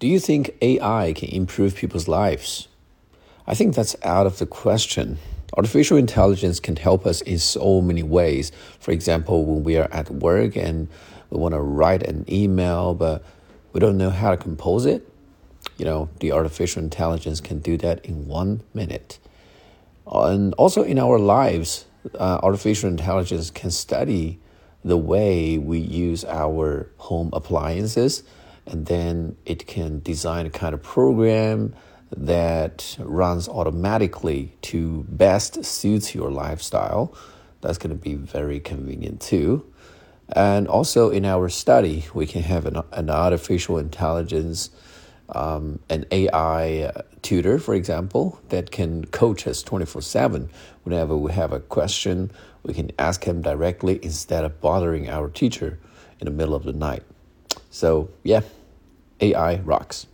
Do you think AI can improve people's lives? I think that's out of the question. Artificial intelligence can help us in so many ways. For example, when we are at work and we want to write an email, but we don't know how to compose it, you know, the artificial intelligence can do that in one minute. And also in our lives, uh, artificial intelligence can study the way we use our home appliances, and then it can design a kind of program that runs automatically to best suits your lifestyle. That's going to be very convenient too. And also in our study, we can have an, an artificial intelligence, um, an AI tutor, for example, that can coach us 24 7. Whenever we have a question, we can ask him directly instead of bothering our teacher in the middle of the night. So, yeah, AI rocks.